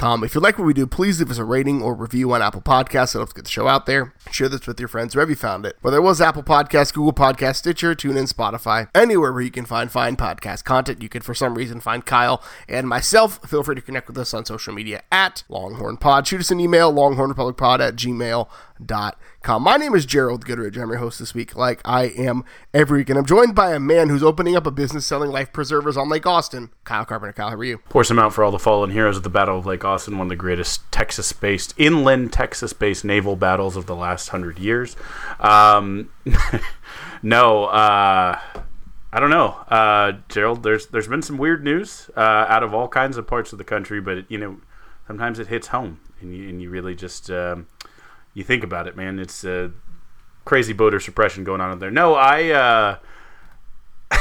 If you like what we do, please leave us a rating or review on Apple Podcasts. It helps get the show out there. Share this with your friends wherever you found it. Whether it was Apple Podcasts, Google Podcasts, Stitcher, TuneIn, Spotify, anywhere where you can find fine podcast content. You could, for some reason, find Kyle and myself. Feel free to connect with us on social media at Longhorn Pod. Shoot us an email, longhornrepublicpod at gmail.com. My name is Gerald Goodrich. I'm your host this week, like I am every week. And I'm joined by a man who's opening up a business selling life preservers on Lake Austin. Kyle Carpenter. Kyle, how are you? Pour some out for all the fallen heroes of the Battle of Lake Austin, one of the greatest Texas based, inland Texas based naval battles of the last hundred years. Um, no, uh, I don't know, uh, Gerald. There's there's been some weird news uh, out of all kinds of parts of the country, but you know, sometimes it hits home, and you and you really just um, you think about it, man. It's crazy voter suppression going on there. No, I uh,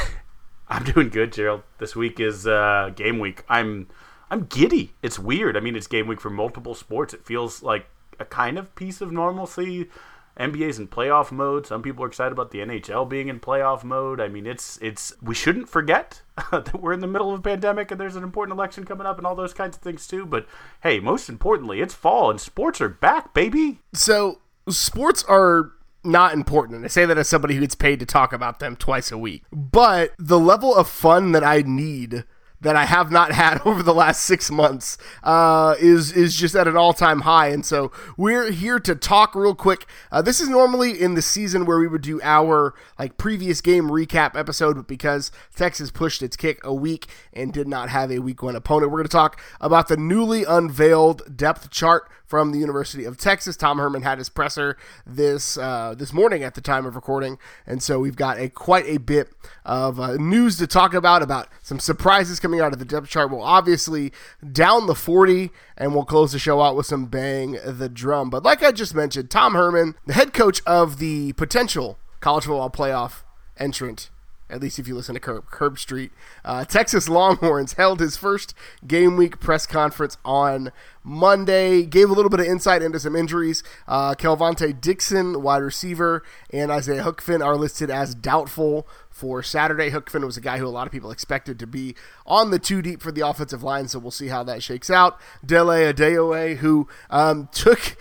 I'm doing good, Gerald. This week is uh, game week. I'm I'm giddy. It's weird. I mean, it's game week for multiple sports. It feels like a kind of piece of normalcy. NBA's in playoff mode. Some people are excited about the NHL being in playoff mode. I mean, it's it's we shouldn't forget that we're in the middle of a pandemic and there's an important election coming up and all those kinds of things too. But hey, most importantly, it's fall and sports are back, baby. So sports are not important. And I say that as somebody who gets paid to talk about them twice a week. But the level of fun that I need that I have not had over the last six months uh, is is just at an all time high, and so we're here to talk real quick. Uh, this is normally in the season where we would do our like previous game recap episode, but because Texas pushed its kick a week and did not have a week one opponent, we're going to talk about the newly unveiled depth chart from the University of Texas. Tom Herman had his presser this uh, this morning at the time of recording, and so we've got a quite a bit of uh, news to talk about about some surprises coming out of the depth chart. We'll obviously down the forty, and we'll close the show out with some bang the drum. But like I just mentioned, Tom Herman, the head coach of the potential college football playoff entrant at least if you listen to Curb, Herbstreit. Uh, Texas Longhorns held his first game week press conference on Monday. Gave a little bit of insight into some injuries. Uh, Kelvontay Dixon, wide receiver, and Isaiah Hookfin are listed as doubtful for Saturday. Hookfin was a guy who a lot of people expected to be on the two deep for the offensive line, so we'll see how that shakes out. Dele Adeoye, who um, took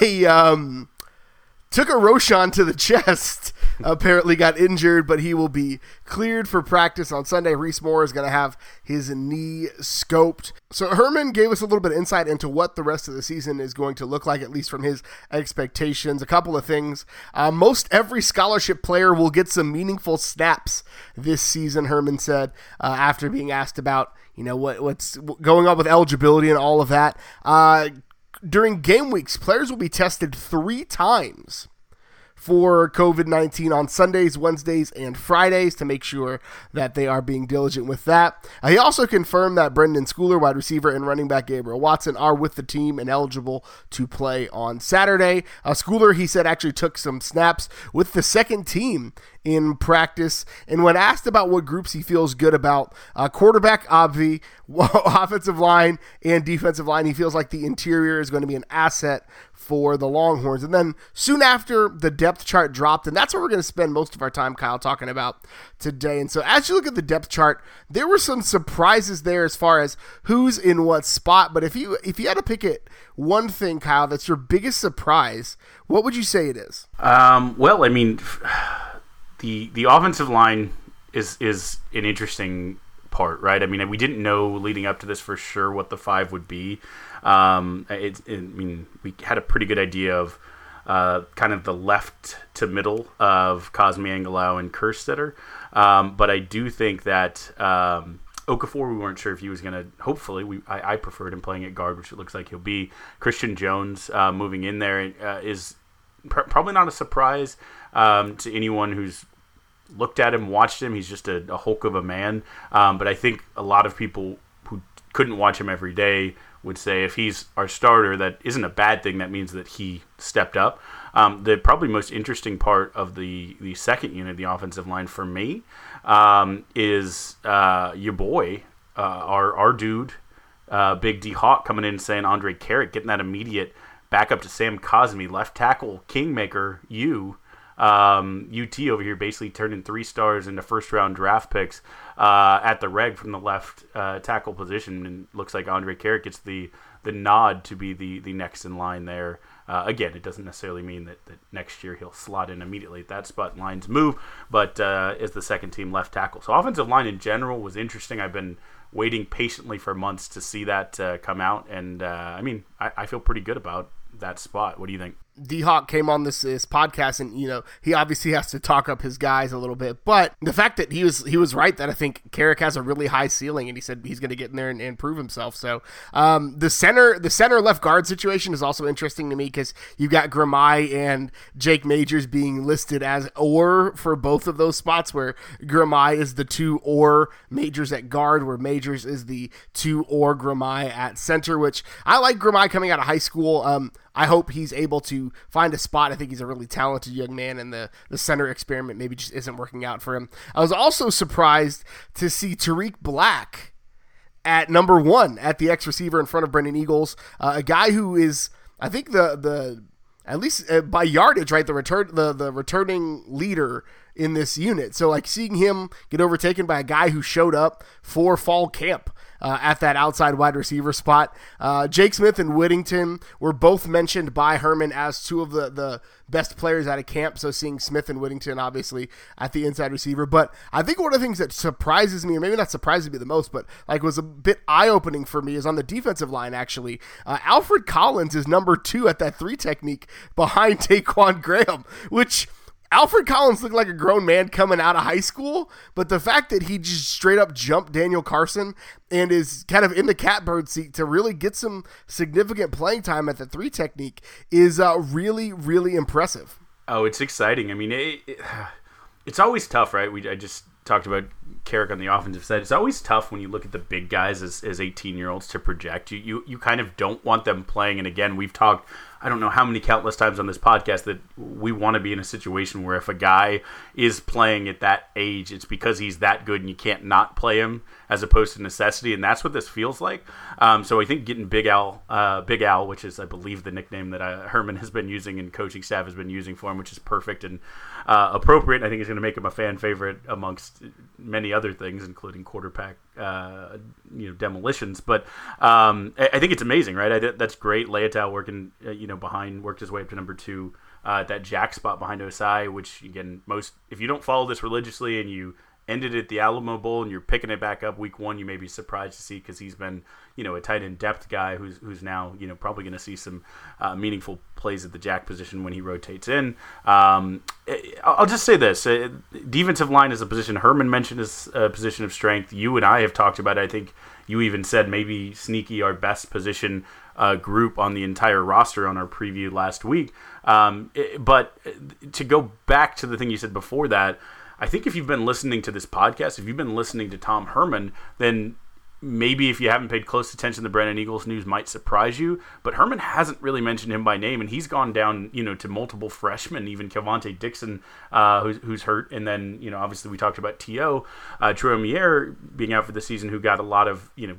a um, took a Roschon to the chest. Apparently got injured, but he will be cleared for practice on Sunday. Reese Moore is going to have his knee scoped. So Herman gave us a little bit of insight into what the rest of the season is going to look like, at least from his expectations. A couple of things. Uh, most every scholarship player will get some meaningful snaps this season. Herman said uh, after being asked about you know what what's going on with eligibility and all of that. Uh, during game weeks, players will be tested three times for COVID 19 on Sundays, Wednesdays, and Fridays to make sure that they are being diligent with that. Uh, he also confirmed that Brenden Schooler, wide receiver, and running back Gabriel Watson are with the team and eligible to play on Saturday. Uh, Schooler, he said, actually took some snaps with the second team in practice. And when asked about what groups he feels good about, uh, quarterback, Obvi, offensive line, and defensive line, he feels like the interior is going to be an asset for the Longhorns. And then soon after, the depth chart dropped, and that's what we're going to spend most of our time, Kyle, talking about today. And so as you look at the depth chart, there were some surprises there as far as who's in what spot. But if you if you had to pick it one thing, Kyle, that's your biggest surprise, what would you say it is? Um, well, I mean, the the offensive line is is an interesting part, right? I mean, we didn't know leading up to this for sure what the five would be. Um, it, it, I mean, we had a pretty good idea of uh, kind of the left to middle of Cosmi Angilau and Kerstetter. Um, but I do think that um, Okafor, we weren't sure if he was going to. Hopefully, we I, I, preferred him playing at guard, which it looks like he'll be. Christian Jones uh, moving in there uh, is pr- probably not a surprise um, to anyone who's looked at him, watched him. He's just a, a hulk of a man. Um, but I think a lot of people who couldn't watch him every day would say if he's our starter, that isn't a bad thing. That means that he stepped up. Um, the probably most interesting part of the the second unit, the offensive line for me, um, is uh, your boy, uh, our our dude, uh, Big D Hawk coming in and saying Andre Karic getting that immediate backup to Sam Cosmi, left tackle, kingmaker, you. Um, UT over here basically turning three stars into first round draft picks uh, at the reg from the left uh, tackle position, and looks like Andre Karic gets the the nod to be the the next in line there. Uh, again, it doesn't necessarily mean that, that next year he'll slot in immediately at that spot. Lines move, but uh, is the second team left tackle. So offensive line in general was interesting. I've been waiting patiently for months to see that uh, come out, and uh, I mean, I, I feel pretty good about that spot. What do you think? D Hawk came on this, this podcast, and you know he obviously has to talk up his guys a little bit. But the fact that he was he was right that I think Karic has a really high ceiling, and he said he's going to get in there and, and prove himself. So um, the center the center left guard situation is also interesting to me because you've got Ghirmai and Jake Majors being listed as or for both of those spots, where Ghirmai is the two or Majors at guard, where Majors is the two or Ghirmai at center. Which I like Ghirmai coming out of high school. Um, I hope he's able to find a spot. I think he's a really talented young man, and the, the center experiment maybe just isn't working out for him. I was also surprised to see Tarik Black at number one at the X receiver in front of Brennan Eagles, uh, a guy who is, I think, the the at least uh, by yardage, right, the return the the returning leader in this unit. So like seeing him get overtaken by a guy who showed up for fall camp uh, at that outside wide receiver spot. Uh, Jake Smith and Whittington were both mentioned by Herman as two of the, the best players out of camp. So seeing Smith and Whittington obviously at the inside receiver. But I think one of the things that surprises me, or maybe not surprises me the most, but like was a bit eye opening for me is on the defensive line actually. Uh, Alfred Collins is number two at that three technique behind Ta'Quon Graham, which Alfred Collins looked like a grown man coming out of high school, but the fact that he just straight up jumped Daniel Carson and is kind of in the catbird seat to really get some significant playing time at the three technique is uh, really, really impressive. Oh, it's exciting. I mean, it, it, it's always tough, right? We I just talked about Karic on the offensive side. It's always tough when you look at the big guys as, as 18 year olds to project. You, you you kind of don't want them playing. And again, we've talked I don't know how many countless times on this podcast that we want to be in a situation where if a guy is playing at that age, it's because he's that good and you can't not play him as opposed to necessity, and that's what this feels like. Um, so I think getting Big Al, uh, Big Al, which is I believe the nickname that uh, Herman has been using and coaching staff has been using for him, which is perfect and uh, appropriate. I think is going to make him a fan favorite amongst many other things, including quarterback, uh, you know, demolitions. But um, I, I, think it's amazing, right? I, that's great. Leotal working, uh, you know, behind worked his way up to number two. Uh, that jack spot behind Ossai, which again, most if you don't follow this religiously and you ended at the Alamo Bowl and you're picking it back up week one, you may be surprised to see because he's been, you know, a tight end depth guy who's who's now, you know, probably going to see some uh, meaningful plays at the jack position when he rotates in. Um, I'll just say this: uh, defensive line is a position Herman mentioned as a position of strength. You and I have talked about. It. I think you even said maybe sneaky our best position uh, group on the entire roster on our preview last week. Um, it, but uh, to go back to the thing you said before that I think if you've been listening to this podcast, if you've been listening to Tom Herman, then maybe if you haven't paid close attention, the Brennan Eagles news might surprise you. But Herman hasn't really mentioned him by name, and he's gone down, you know, to multiple freshmen, even Kelvontay Dixon, uh, who's, who's hurt, and then you know, obviously we talked about To uh, Troy being out for the season, who got a lot of you know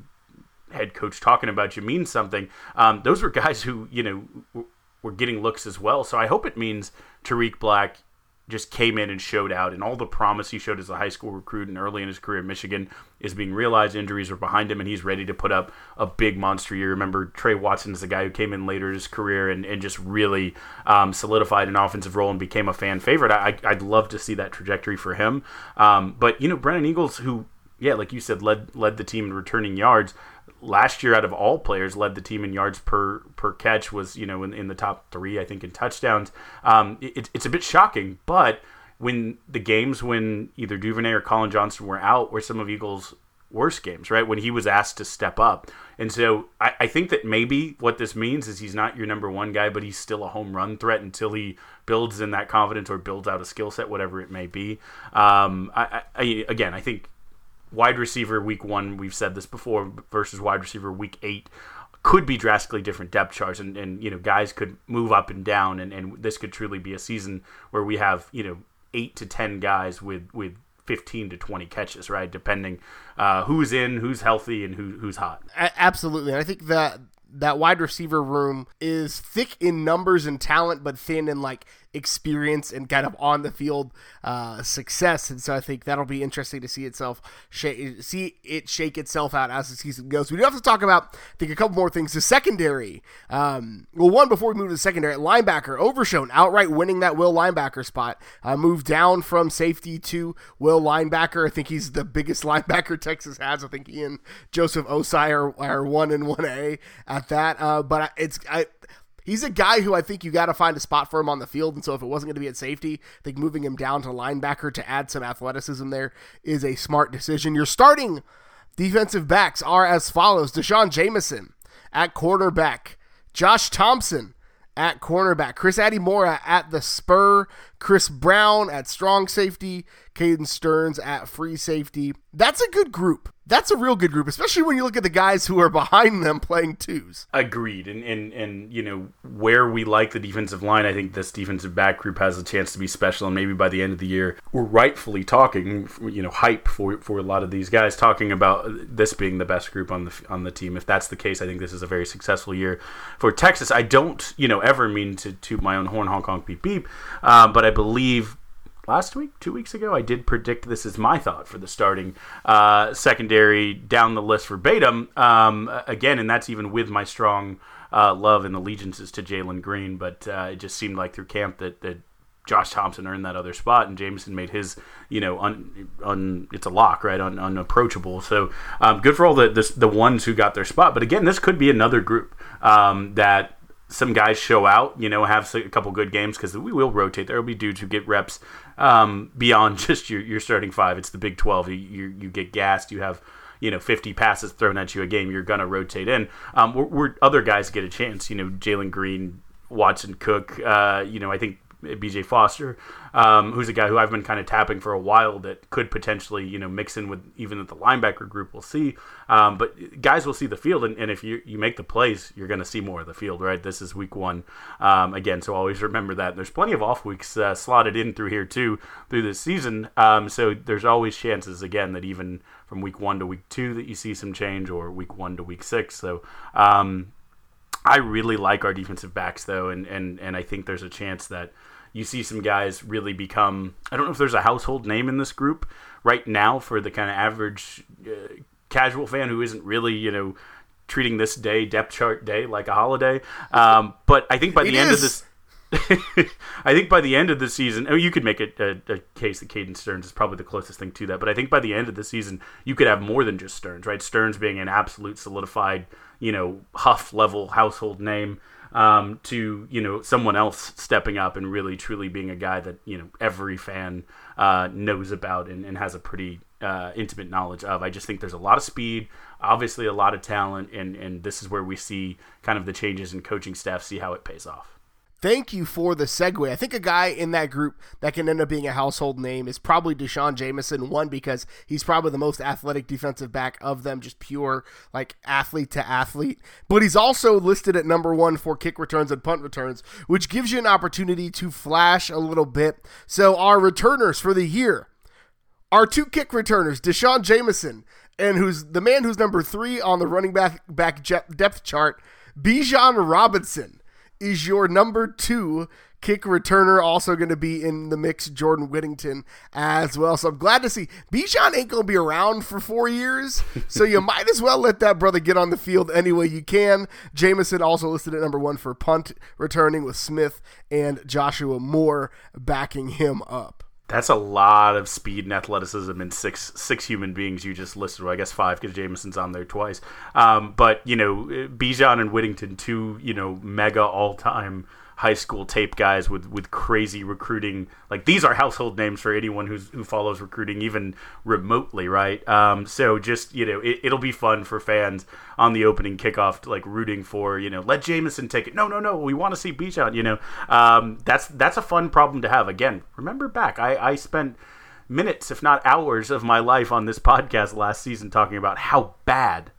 head coach talking about you means something. Um, those were guys who you know were getting looks as well. So I hope it means Tarik Black just came in and showed out, and all the promise he showed as a high school recruit and early in his career in Michigan is being realized. Injuries are behind him, and he's ready to put up a big monster year. Remember, Trey Watson is the guy who came in later in his career and, and just really um, solidified an offensive role and became a fan favorite. I, would love to see that trajectory for him. Um, but, you know, Brennan Eagles, who, yeah, like you said, led led the team in returning yards last year out of all players led the team in yards per per catch was you know in, in the top three I think in touchdowns. Um, it, it's a bit shocking, but when the games when either Duvernay or Collin Johnson were out were some of Eagles' worst games, right? When he was asked to step up. And so I, I, think that maybe what this means is he's not your number one guy, but he's still a home run threat until he builds in that confidence or builds out a skill set, whatever it may be. Um, I, I, again, I think wide receiver week one, we've said this before, versus wide receiver week eight could be drastically different depth charts and, and you know guys could move up and down and, and this could truly be a season where we have you know eight to ten guys with with 15 to 20 catches right? Depending uh, who's in who's healthy and who, who's hot. Absolutely. And i think that that wide receiver room is thick in numbers and talent but thin in like experience and kind of on the field uh, success. And so I think that'll be interesting to see itself shake, see it shake itself out as the season goes. We do have to talk about I think a couple more things. The secondary. Um, well, one before we move to the secondary, linebacker Overshown outright winning that will linebacker spot. Uh, moved down from safety to will linebacker. I think he's the biggest linebacker Texas has. I think he and Joseph Ossai are, are one and one A at that. Uh, but it's I He's a guy who I think you got to find a spot for him on the field. And so if it wasn't going to be at safety, I think moving him down to linebacker to add some athleticism there is a smart decision. Your starting defensive backs are as follows D'Shawn Jamison at quarterback, Josh Thompson at cornerback, Chris Adimora at the spur, Chris Brown at strong safety, Caden Sterns at free safety. That's a good group that's a real good group, especially when you look at the guys who are behind them playing twos. Agreed, and and and you know where we like the defensive line, I think this defensive back group has a chance to be special, and maybe by the end of the year, we're rightfully talking, you know, hype for for a lot of these guys talking about this being the best group on the on the team. If that's the case, I think this is a very successful year for Texas. I don't, you know, ever mean to toot my own horn, honk honk beep beep, uh, but I believe last week, two weeks ago, I did predict this is my thought for the starting uh, secondary down the list verbatim. Um, again, and that's even with my strong uh, love and allegiances to Jalen Green, but uh, it just seemed like through camp that, that Josh Thompson earned that other spot, and Jamison made his, you know, un, un it's a lock, right, un, unapproachable. So um, good for all the, the, the ones who got their spot. But again, this could be another group um, that some guys show out, you know, have a couple good games because we will rotate. There will be dudes who get reps um, beyond just your, your starting five. It's the Big 12. You, you, you, get gassed. You have, you know, 50 passes thrown at you a game. You're to rotate in. Um, where, where, other guys get a chance, you know, Jalen Green, Watson Cook, uh, you know, I think BJ Foster, um, who's a guy who I've been kind of tapping for a while that could potentially, you know, mix in with even the linebacker group. We'll see. Um, but guys will see the field, and, and, if you, you make the plays, you're going to see more of the field, right? This is week one. Um, again, so always remember that. There's plenty of off weeks uh, slotted in through here, too, through this season. Um, so there's always chances, again, that even from week one to week two, that you see some change, or week one to week six. So, um, I really like our defensive backs though, and, and, and I think there's a chance that you see some guys really become. I don't know if there's a household name in this group right now for the kind of average uh, casual fan who isn't really you know treating this day depth chart day like a holiday. Um, but I think by the it end is. of this. I think by the end of the season, oh, you could make a, a, a, case that Caden Sterns is probably the closest thing to that. But I think by the end of the season, you could have more than just Sterns, right? Sterns being an absolute solidified, you know, Huff level household name um, to you know someone else stepping up and really truly being a guy that you know every fan uh, knows about and, and, has a pretty uh, intimate knowledge of. I just think there's a lot of speed, obviously a lot of talent, and and this is where we see kind of the changes in coaching staff, see how it pays off. Thank you for the segue. I think a guy in that group that can end up being a household name is probably D'Shawn Jamison. One because he's probably the most athletic defensive back of them, just pure like athlete to athlete. But he's also listed at number one for kick returns and punt returns, which gives you an opportunity to flash a little bit. So our returners for the year. Our two kick returners, D'Shawn Jamison, and who's the man who's number three on the running back back depth chart, Bijan Robinson is your number two kick returner. Also going to be in the mix, Jordan Whittington as well. So I'm glad to see Bijan ain't going to be around for four years. So you might as well let that brother get on the field any way you can. Jamison also listed at number one for punt returning with Smith and Joshua Moore backing him up. That's a lot of speed and athleticism in six six human beings you just listed. Well, I guess five because Jamison's on there twice. Um, but you know, Bijan and Whittington, two you know mega all time high school tape guys with with crazy recruiting. Like these are household names for anyone who's who follows recruiting even remotely, right? Um, so just you know, it, will be fun for fans on the opening kickoff, like rooting for you know, let Jamison take it. No, no, no, we want to see Bijan. You know, um, that's that's a fun problem to have. Again, remember back, I I spent minutes, if not hours, of my life on this podcast last season talking about how bad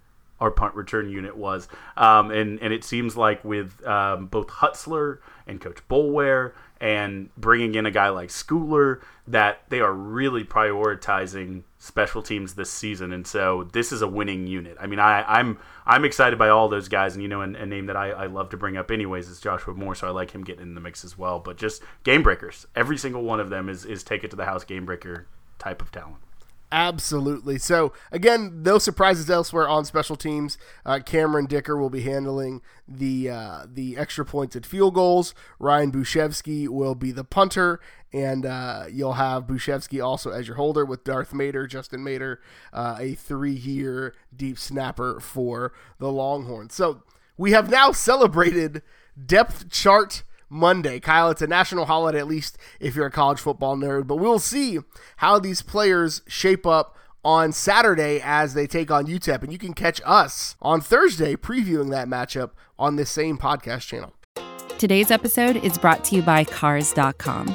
our punt return unit was. Um, and, and it seems like with um, both Hutzler and Coach Boulware and bringing in a guy like Schooler, that they are really prioritizing special teams this season. And so this is a winning unit. I mean, I, I'm I'm excited by all those guys. And, you know, a, a name that I, I love to bring up anyways is Joshua Moore. So I like him getting in the mix as well. But just game breakers. Every single one of them is, is take it to the house game breaker type of talent. Absolutely. So again, no surprises elsewhere on special teams. Uh, Cameron Dicker will be handling the uh, the extra points at field goals. Ryan Bujcevski will be the punter, and uh, you'll have Bujcevski also as your holder with Darth Mader, Justin Mader, uh, a three-year deep snapper for the Longhorns. So we have now celebrated depth chart Monday. Kyle, it's a national holiday, at least if you're a college football nerd, but we'll see how these players shape up on Saturday as they take on UTEP. And you can catch us on Thursday previewing that matchup on this same podcast channel. Today's episode is brought to you by Cars.com.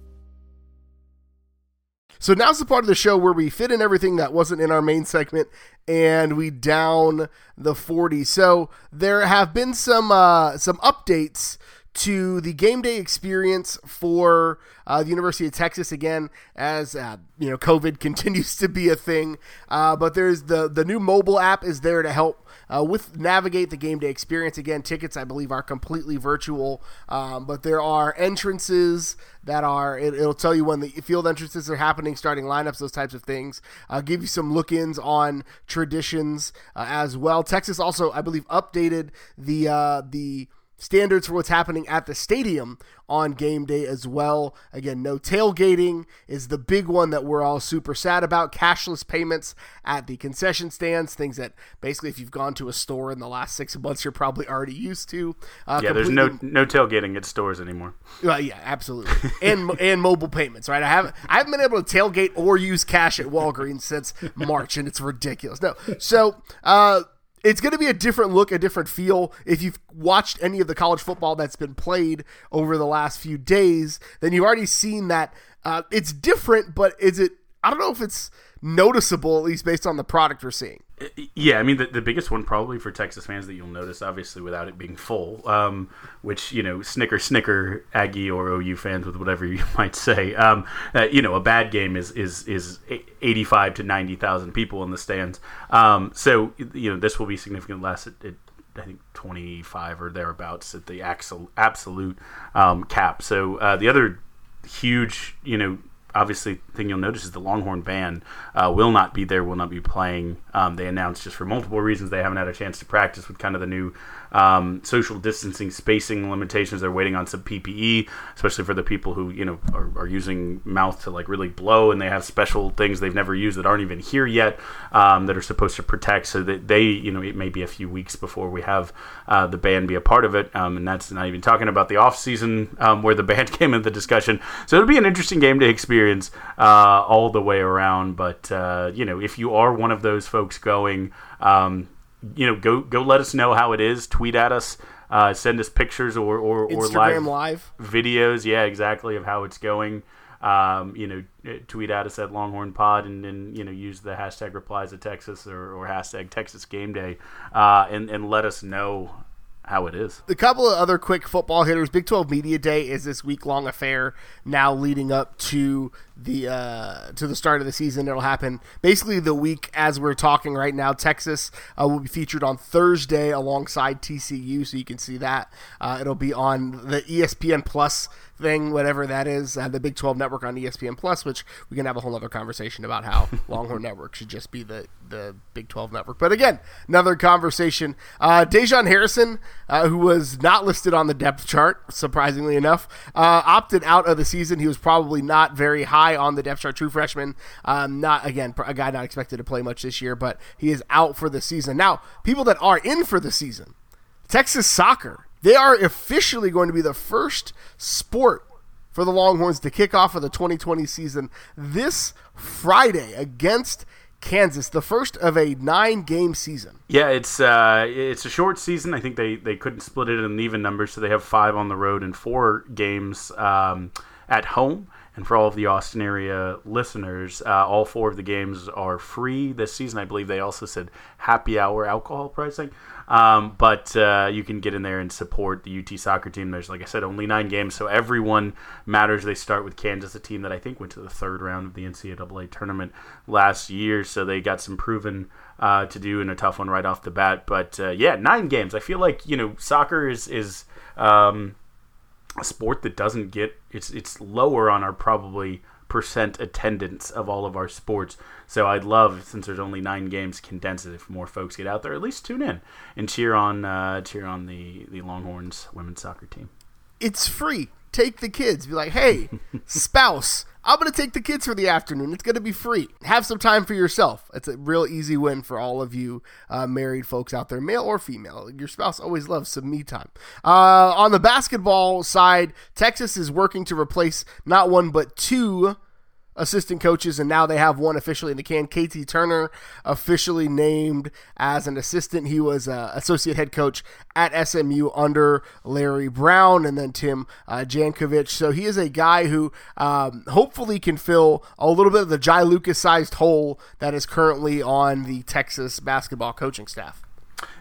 So now's the part of the show where we fit in everything that wasn't in our main segment and we down the 40. So there have been some uh, some updates to the game day experience for uh, the University of Texas again, as uh, you know, COVID continues to be a thing. Uh, but there's the the new mobile app is there to help uh, with navigate the game day experience. Again, tickets I believe are completely virtual, um, but there are entrances that are. It, will tell you when the field entrances are happening, starting lineups, those types of things. Uh, give you some look-ins on traditions uh, as well. Texas also, I believe, updated the uh, the standards for what's happening at the stadium on game day as well. Again, no tailgating is the big one that we're all super sad about. Cashless payments at the concession stands, things that basically, if you've gone to a store in the last six months, you're probably already used to. Uh, yeah, there's no no tailgating at stores anymore. Uh, yeah, absolutely, and and mobile payments, right? I haven't I haven't been able to tailgate or use cash at Walgreens since March, and it's ridiculous. No, so. Uh, it's going to be a different look, a different feel. If you've watched any of the college football that's been played over the last few days, then you've already seen that uh, it's different, but is it, I don't know if it's noticeable, at least based on the product we're seeing. Yeah, I mean the, the biggest one probably for Texas fans that you'll notice, obviously without it being full, um, which you know snicker snicker Aggie or OU fans with whatever you might say. Um, uh, you know, a bad game is is is eighty five to ninety thousand people in the stands. Um, so you know this will be significantly less. At, at, I think 25 or thereabouts at the absolute um, cap. So uh, the other huge, you know, obviously thing you'll notice is the Longhorn band uh, will not be there, will not be playing. Um, they announced just for multiple reasons they haven't had a chance to practice with kind of the new um, social distancing, spacing limitations. They're waiting on some PPE, especially for the people who you know are, are using mouth to like really blow, and they have special things they've never used that aren't even here yet um, that are supposed to protect. So that they, you know, it may be a few weeks before we have uh, the band be a part of it, um, and that's not even talking about the off season um, where the band came into the discussion. So it'll be an interesting game to experience uh, all the way around. But uh, you know, if you are one of those folks going, um, you know, go go let us know how it is. Tweet at us. Uh, send us pictures or or, or live, live. videos. Yeah, exactly of how it's going. Um, you know, tweet at us at Longhorn Pod and then you know use the hashtag replies at Texas or, or hashtag Texas Game Day uh, and and let us know how it is. A couple of other quick football hitters. Big 12 Media Day is this week long affair now leading up to the uh, to the start of the season. It'll happen basically the week as we're talking right now. Texas uh, will be featured on Thursday alongside TCU, so you can see that. Uh, it'll be on the ESPN Plus thing, whatever that is, uh, the Big 12 network on ESPN Plus, which we can have a whole other conversation about how Longhorn Network should just be the, the Big 12 network. But again, another conversation. Uh, Dejon Harrison, uh, who was not listed on the depth chart, surprisingly enough, uh, opted out of the season. He was probably not very high on the depth chart, true freshman. Um, not, again, a guy not expected to play much this year, but he is out for the season. Now, people that are in for the season, Texas soccer. They are officially going to be the first sport for the Longhorns to kick off of the 2020 season this Friday against Kansas, the first of a nine-game season. Yeah, it's uh, it's a short season. I think they, they couldn't split it in even numbers, so they have five on the road and four games um, at home. And for all of the Austin area listeners, uh, all four of the games are free this season. I believe they also said happy hour alcohol pricing. Um, but uh, you can get in there and support the UT soccer team. There's, like I said, only nine games, so everyone matters. They start with Kansas, a team that I think went to the third round of the NCAA tournament last year, so they got some proven uh, to do in a tough one right off the bat. But uh, yeah, nine games. I feel like you know soccer is is um, a sport that doesn't get it's it's lower on our probably percent attendance of all of our sports. So I'd love, since there's only nine games, condense it if more folks get out there. At least tune in and cheer on uh, cheer on the the Longhorns women's soccer team. It's free. Take the kids. Be like, hey, spouse, I'm going to take the kids for the afternoon. It's going to be free. Have some time for yourself. It's a real easy win for all of you uh, married folks out there, male or female. Your spouse always loves some me time. Uh, on the basketball side, Texas is working to replace not one, but two assistant coaches, and now they have one officially in the can. KT Turner officially named as an assistant. He was uh, associate head coach at SMU under Larry Brown, and then Tim uh, Jankovich. So he is a guy who um, hopefully can fill a little bit of the Jai Lucas sized hole that is currently on the Texas basketball coaching staff.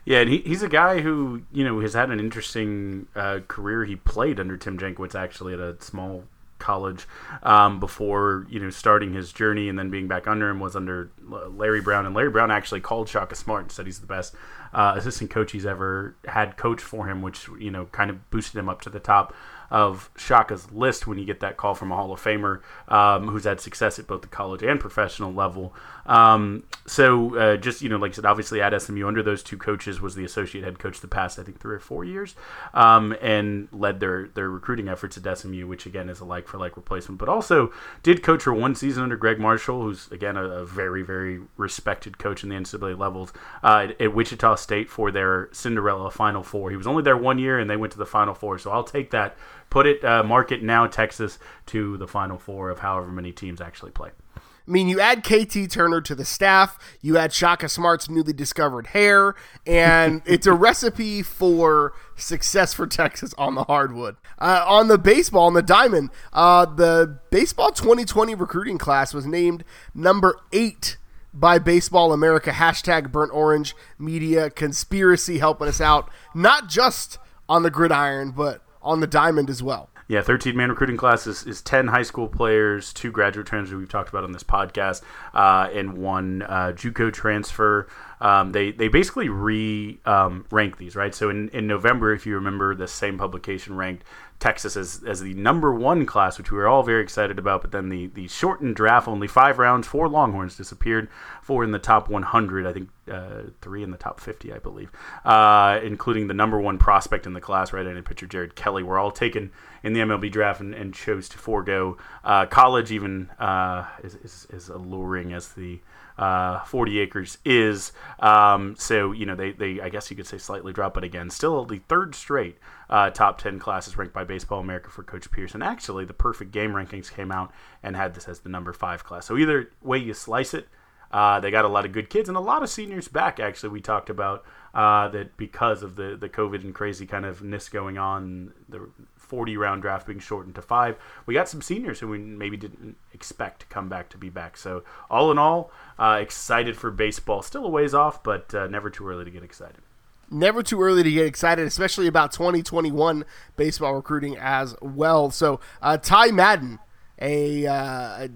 Yeah, and he, he's a guy who you know has had an interesting uh, career. He played under Tim Jankovich actually at a small college um, before you know starting his journey and then being back under him was under Larry Brown. And Larry Brown actually called Shaka Smart and said he's the best uh, assistant coach he's ever had coach for him which you know kind of boosted him up to the top of Shaka's list when you get that call from a Hall of Famer um, who's had success at both the college and professional level. Um, so uh, just you know, like I said, obviously at SMU under those two coaches was the associate head coach the past I think three or four years, um, and led their their recruiting efforts at SMU, which again is a like for like replacement, but also did coach for one season under Gregg Marshall, who's again a, a very very respected coach in the NCAA levels uh, at, at Wichita State for their Cinderella Final Four. He was only there one year, and they went to the Final Four, so I'll take that put it, uh, mark it now, Texas to the Final Four of however many teams actually play. I mean, you add KT Turner to the staff, you add Shaka Smart's newly discovered hair, and it's a recipe for success for Texas on the hardwood. Uh, on the baseball, on the diamond, uh, the baseball 2020 recruiting class was named number eight by Baseball America. Hashtag burnt orange media conspiracy helping us out, not just on the gridiron, but on the diamond as well. Yeah, 13 man recruiting class is, is 10 high school players, two graduate transfers we've talked about on this podcast, uh, and one uh, Juco transfer. Um, they, they basically re um, rank these, right? So in, in November, if you remember, the same publication ranked Texas as, as the number one class, which we were all very excited about. But then the, the shortened draft, only five rounds, four Longhorns disappeared, four in the top 100, I think uh, three in the top 50, I believe, uh, including the number one prospect in the class, right-handed pitcher Jared Kelley, Were all taken in the MLB draft and, and chose to forego uh, college, even uh, is, is, is alluring as the uh, 40 acres is. Um, so, you know, they, they, I guess you could say slightly drop, but again, still the third straight uh, top 10 classes ranked by Baseball America for Coach Pierce. Actually, the perfect game rankings came out and had this as the number five class. So, either way you slice it, uh, they got a lot of good kids and a lot of seniors back. Actually, we talked about uh, that because of the the COVID and crazy kind of ness going on, the 40 round draft being shortened to five. We got some seniors who we maybe didn't expect to come back to be back. So, all in all, uh, excited for baseball. Still a ways off, but uh, never too early to get excited. Never too early to get excited, especially about 2021 baseball recruiting as well. So, uh, Ty Madden, a, uh, a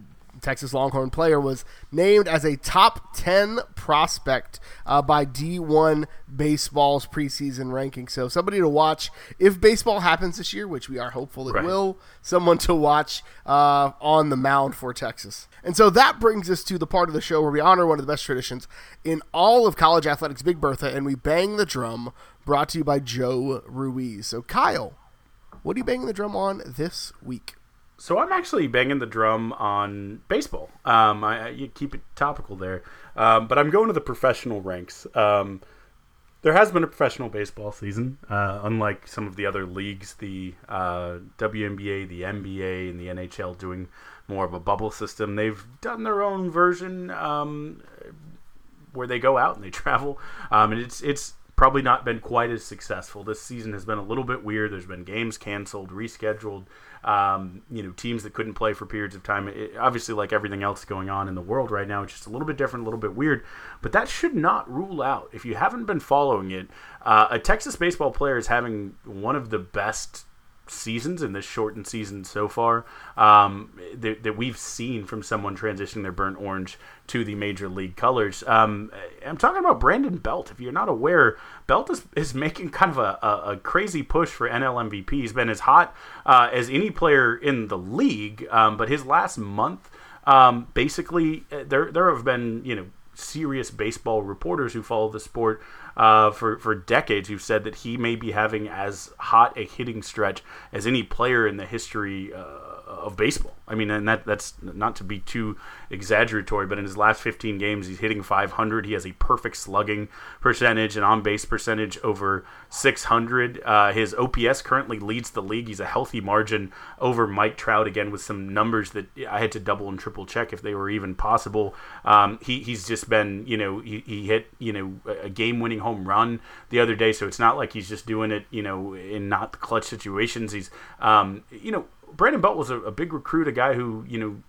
Texas Longhorn player, was named as a top 10 prospect uh, by D1 Baseball's preseason ranking. So, somebody to watch if baseball happens this year, which we are hopeful it Right. will, someone to watch uh, on the mound for Texas. And so that brings us to the part of the show where we honor one of the best traditions in all of college athletics, Big Bertha, and we bang the drum, brought to you by Joe Ruiz. So, Kyle, what are you banging the drum on this week? So I'm actually banging the drum on baseball. Um, I, you keep it topical there, um, but I'm going to the professional ranks. Um, there has been a professional baseball season, uh, unlike some of the other leagues. The uh, WNBA, the NBA, and the NHL doing more of a bubble system. They've done their own version um, where they go out and they travel, um, and it's it's probably not been quite as successful. This season has been a little bit weird. There's been games canceled, rescheduled. Um, you know, teams that couldn't play for periods of time. It, obviously, like everything else going on in the world right now, it's just a little bit different, a little bit weird. But that should not rule out, if you haven't been following it, uh, a Texas baseball player is having one of the best seasons in this shortened season so far um, that, that we've seen from someone transitioning their burnt orange to the major league colors. Um, I'm talking about Brandon Belt. If you're not aware, Belt is, is making kind of a, a, a crazy push for NL MVP. He's been as hot uh, as any player in the league, um, but his last month, um, basically, uh, there there have been you know serious baseball reporters who follow the sport uh, for for decades who've said that he may be having as hot a hitting stretch as any player in the history uh, of baseball. I mean, and that that's not to be too exaggeratory, but in his last 15 games, he's hitting 500. He has a perfect slugging percentage and on base percentage over 600. Uh, his OPS currently leads the league. He's a healthy margin over Mike Trout again with some numbers that I had to double and triple check if they were even possible. Um, he, he's just been, you know, he, he hit, you know, a game winning home run the other day. So it's not like he's just doing it, you know, in not the clutch situations. He's, um, you know, Brandon Belt was a, a big recruit, a guy who, you know,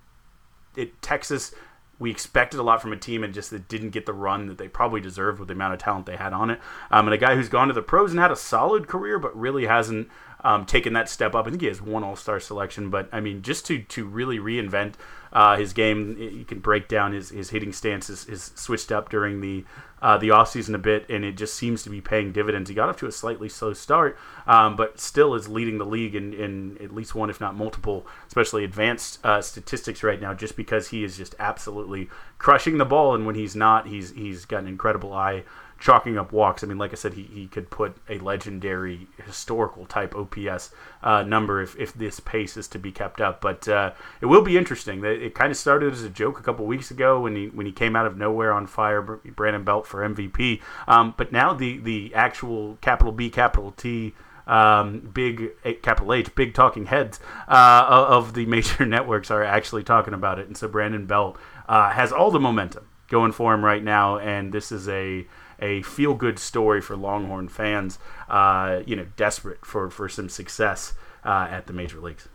at Texas, we expected a lot from a team and just that didn't get the run that they probably deserved with the amount of talent they had on it. Um, and a guy who's gone to the pros and had a solid career, but really hasn't um, taken that step up. I think he has one All Star selection, but I mean, just to to really reinvent uh, his game, you can break down his, his hitting stance is, is switched up during the uh, the offseason a bit, and it just seems to be paying dividends. He got off to a slightly slow start, um, but still is leading the league in, in at least one, if not multiple, especially advanced uh, statistics right now, just because he is just absolutely crushing the ball, and when he's not, he's he's got an incredible eye chalking up walks. I mean, like I said, he, he could put a legendary historical type OPS uh, number if, if this pace is to be kept up. But uh, it will be interesting. It, kind of started as a joke a couple weeks ago when he when he came out of nowhere on fire, Brandon Belt for MVP. Um, but now the the actual capital B capital T. Um, big capital H, big talking heads uh, of the major networks are actually talking about it, and so Brandon Belt uh, has all the momentum going for him right now, and this is a a feel good story for Longhorn fans, uh, you know, desperate for, for some success uh, at the major leagues.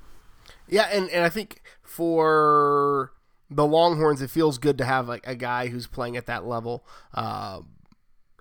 Yeah, and, and I think for the Longhorns, it feels good to have like a guy who's playing at that level. Uh,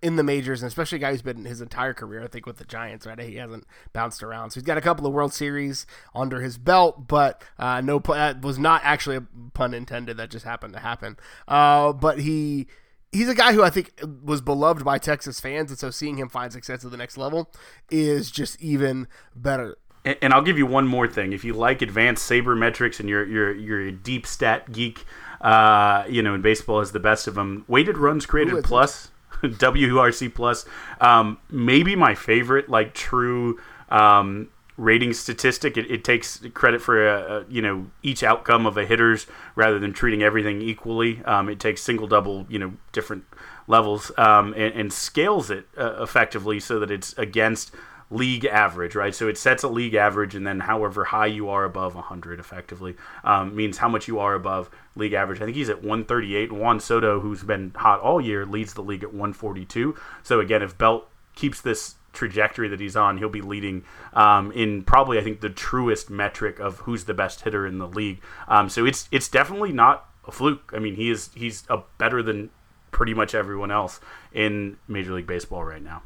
in the majors, and especially a guy who's been his entire career, I think, with the Giants, right? He hasn't bounced around. So he's got a couple of World Series under his belt, but uh, no, that was not actually a pun intended. That just happened to happen. Uh, but he he's a guy who I think was beloved by Texas fans, and so seeing him find success at the next level is just even better. And, and I'll give you one more thing. If you like advanced sabermetrics and you're you're you're a deep stat geek, uh, you know, and baseball is the best of them. Weighted runs created plus, WRC plus, um, maybe my favorite, like true um, rating statistic. It, it takes credit for a, a, you know each outcome of a hitter's rather than treating everything equally. Um, it takes single, double, you know, different levels um, and, and, scales it uh, effectively so that it's against league average, right? So it sets a league average, and then however high you are above 100, effectively um, means how much you are above league average. I think he's at 138. Juan Soto, who's been hot all year, leads the league at 142. So again, if Belt keeps this trajectory that he's on, he'll be leading um, in probably I think the truest metric of who's the best hitter in the league. Um, so it's it's definitely not a fluke. I mean, he is he's a better than pretty much everyone else in Major League Baseball right now.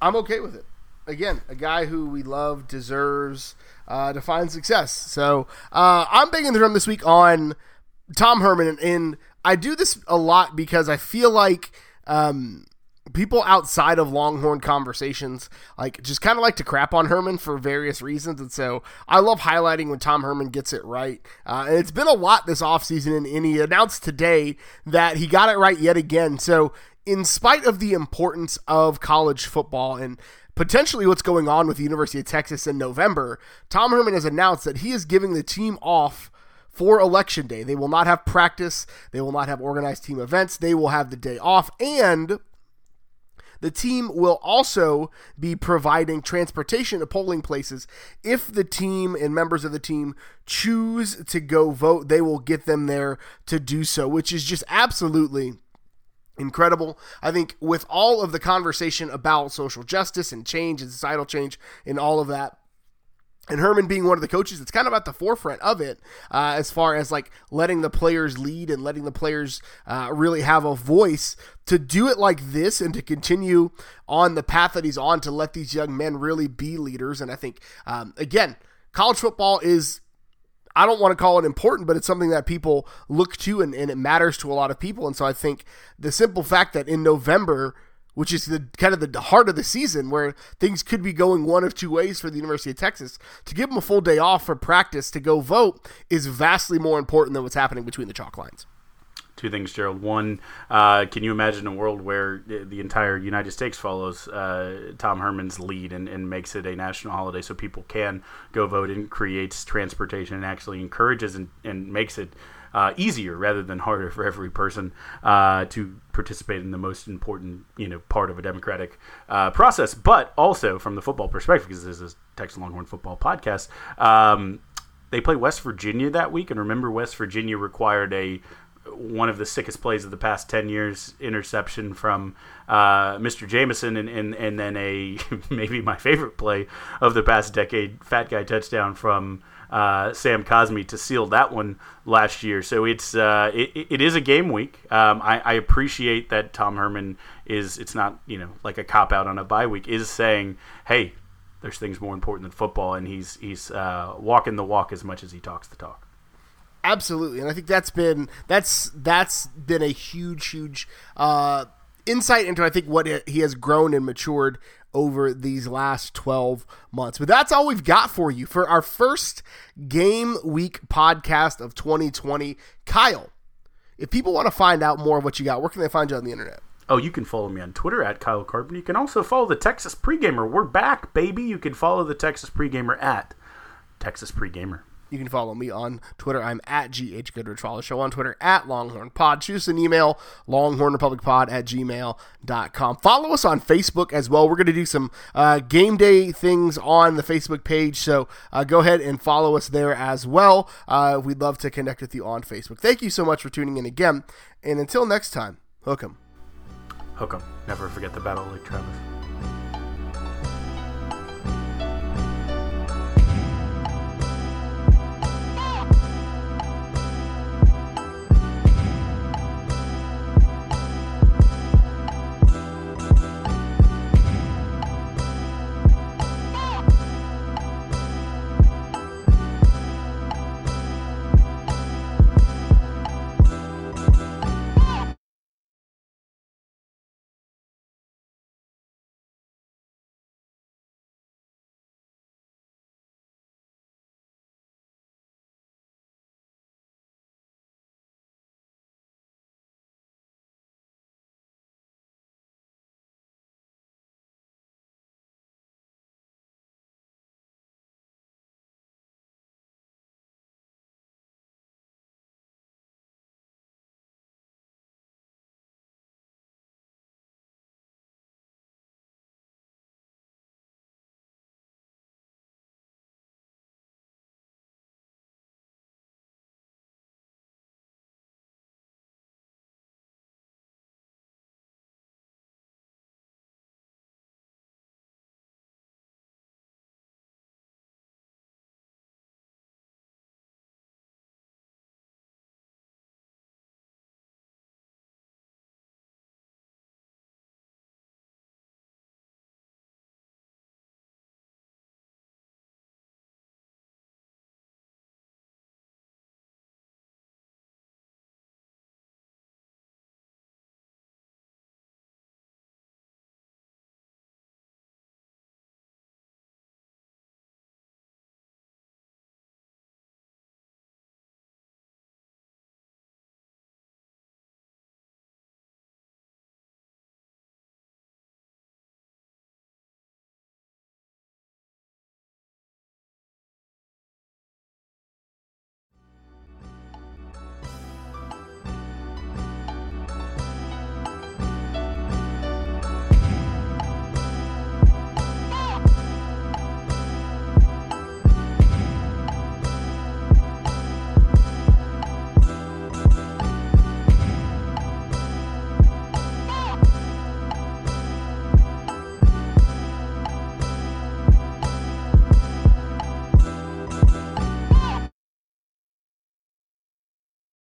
I'm okay with it. Again, a guy who we love deserves uh, to find success. So uh, I'm banging the drum this week on Tom Herman, and I do this a lot because I feel like um, people outside of Longhorn conversations like just kind of like to crap on Herman for various reasons, and so I love highlighting when Tom Herman gets it right. Uh, and it's been a lot this offseason, and, and he announced today that he got it right yet again. So in spite of the importance of college football and potentially what's going on with the University of Texas in November, Tom Herman has announced that he is giving the team off for election day. They will not have practice, they will not have organized team events, they will have the day off and the team will also be providing transportation to polling places. If the team and members of the team choose to go vote, they will get them there to do so, which is just absolutely incredible. I think with all of the conversation about social justice and change and societal change and all of that, and Herman being one of the coaches that's kind of at the forefront of it, uh, as far as like letting the players lead and letting the players uh, really have a voice to do it like this and to continue on the path that he's on to let these young men really be leaders. And I think, um, again, college football is I don't want to call it important, but it's something that people look to and, and, it matters to a lot of people. And so I think the simple fact that in November, which is the kind of the heart of the season where things could be going one of two ways for the University of Texas, to give them a full day off for practice to go vote is vastly more important than what's happening between the chalk lines two things, Gerald. One, uh, can you imagine a world where the entire United States follows uh, Tom Herman's lead and, and, makes it a national holiday so people can go vote and creates transportation and actually encourages and, and makes it uh, easier rather than harder for every person uh, to participate in the most important you know part of a democratic uh, process. But also from the football perspective, because this is Texas Longhorn football podcast. Um, they play West Virginia that week, and remember, West Virginia required a one of the sickest plays of the past 10 years interception from uh, Mr. Jamison and, and, and then a maybe my favorite play of the past decade fat guy touchdown from uh, Sam Cosmi to seal that one last year. So it's uh, it, it is a game week. Um, I, I, appreciate that Tom Herman is it's not you know like a cop out on a bye week is saying hey there's things more important than football and he's he's uh, walking the walk as much as he talks the talk. Absolutely, and I think that's been that's that's been a huge, huge uh, insight into I think what he has grown and matured over these last 12 months. But that's all we've got for you for our first game week podcast of 2020. Kyle, if people want to find out more of what you got, where can they find you on the internet? Oh, you can follow me on Twitter at Kyle Carbon. You can also follow the Texas Pregamer. We're back, baby. You can follow the Texas Pregamer at Texas Pregamer. You can follow me on Twitter. I'm at GH Goodrich. Follow the show on Twitter at Longhorn Pod. Shoot us an email, longhornrepublicpod at gmail.com. Follow us on Facebook as well. We're going to do some uh, game day things on the Facebook page. So uh, go ahead and follow us there as well. Uh, we'd love to connect with you on Facebook. Thank you so much for tuning in again. And until next time, hook 'em. Hook 'em. Never forget the battle, Lake Travis.